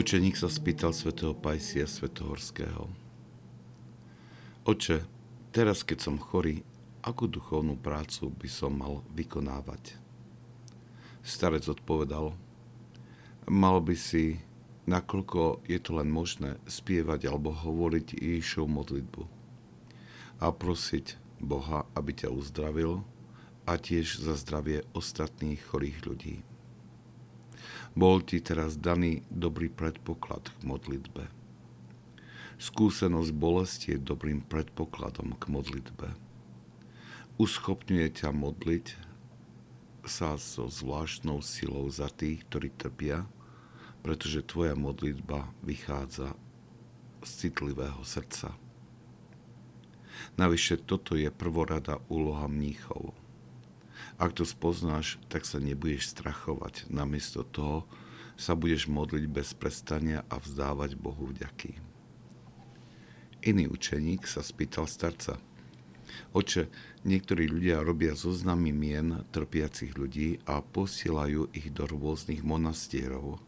Učeník sa spýtal svätého Pajsia Svetohorského. Oče, teraz keď som chorý, akú duchovnú prácu by som mal vykonávať? Starec odpovedal, mal by si, nakoľko je to len možné, spievať alebo hovoriť Ježišov modlitbu a prosiť Boha, aby ťa uzdravil a tiež za zdravie ostatných chorých ľudí. Bol ti teraz daný dobrý predpoklad k modlitbe. Skúsenosť bolesti je dobrým predpokladom k modlitbe. Uschopňuje ťa modliť sa so zvláštnou silou za tých, ktorí trpia, pretože tvoja modlitba vychádza z citlivého srdca. Navyše toto je prvorada úloha mníchov. Ak to spoznáš, tak sa nebudeš strachovať. Namiesto toho sa budeš modliť bez prestania a vzdávať Bohu vďaky. Iný učeník sa spýtal starca. Oče, niektorí ľudia robia zoznamy mien trpiacich ľudí a posielajú ich do rôznych monastierov,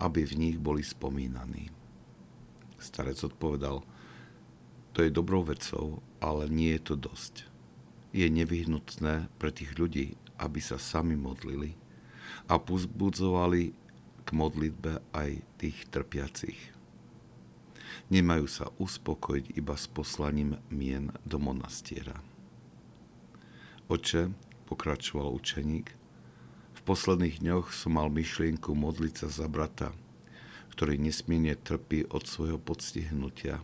aby v nich boli spomínaní. Starec odpovedal, to je dobrou vecou, ale nie je to dosť je nevyhnutné pre tých ľudí, aby sa sami modlili a pozbudzovali k modlitbe aj tých trpiacich. Nemajú sa uspokojiť iba s poslaním mien do monastiera. Oče, pokračoval učeník, v posledných dňoch som mal myšlienku modliť sa za brata, ktorý nesmierne trpí od svojho podstihnutia,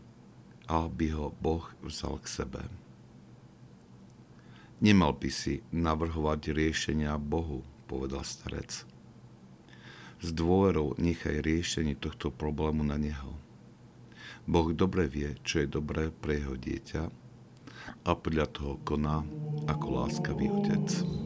aby ho Boh vzal k sebe. Nemal by si navrhovať riešenia Bohu, povedal starec. S dôverou nechaj riešenie tohto problému na Neho. Boh dobre vie, čo je dobré pre jeho dieťa a podľa toho koná ako láskavý otec.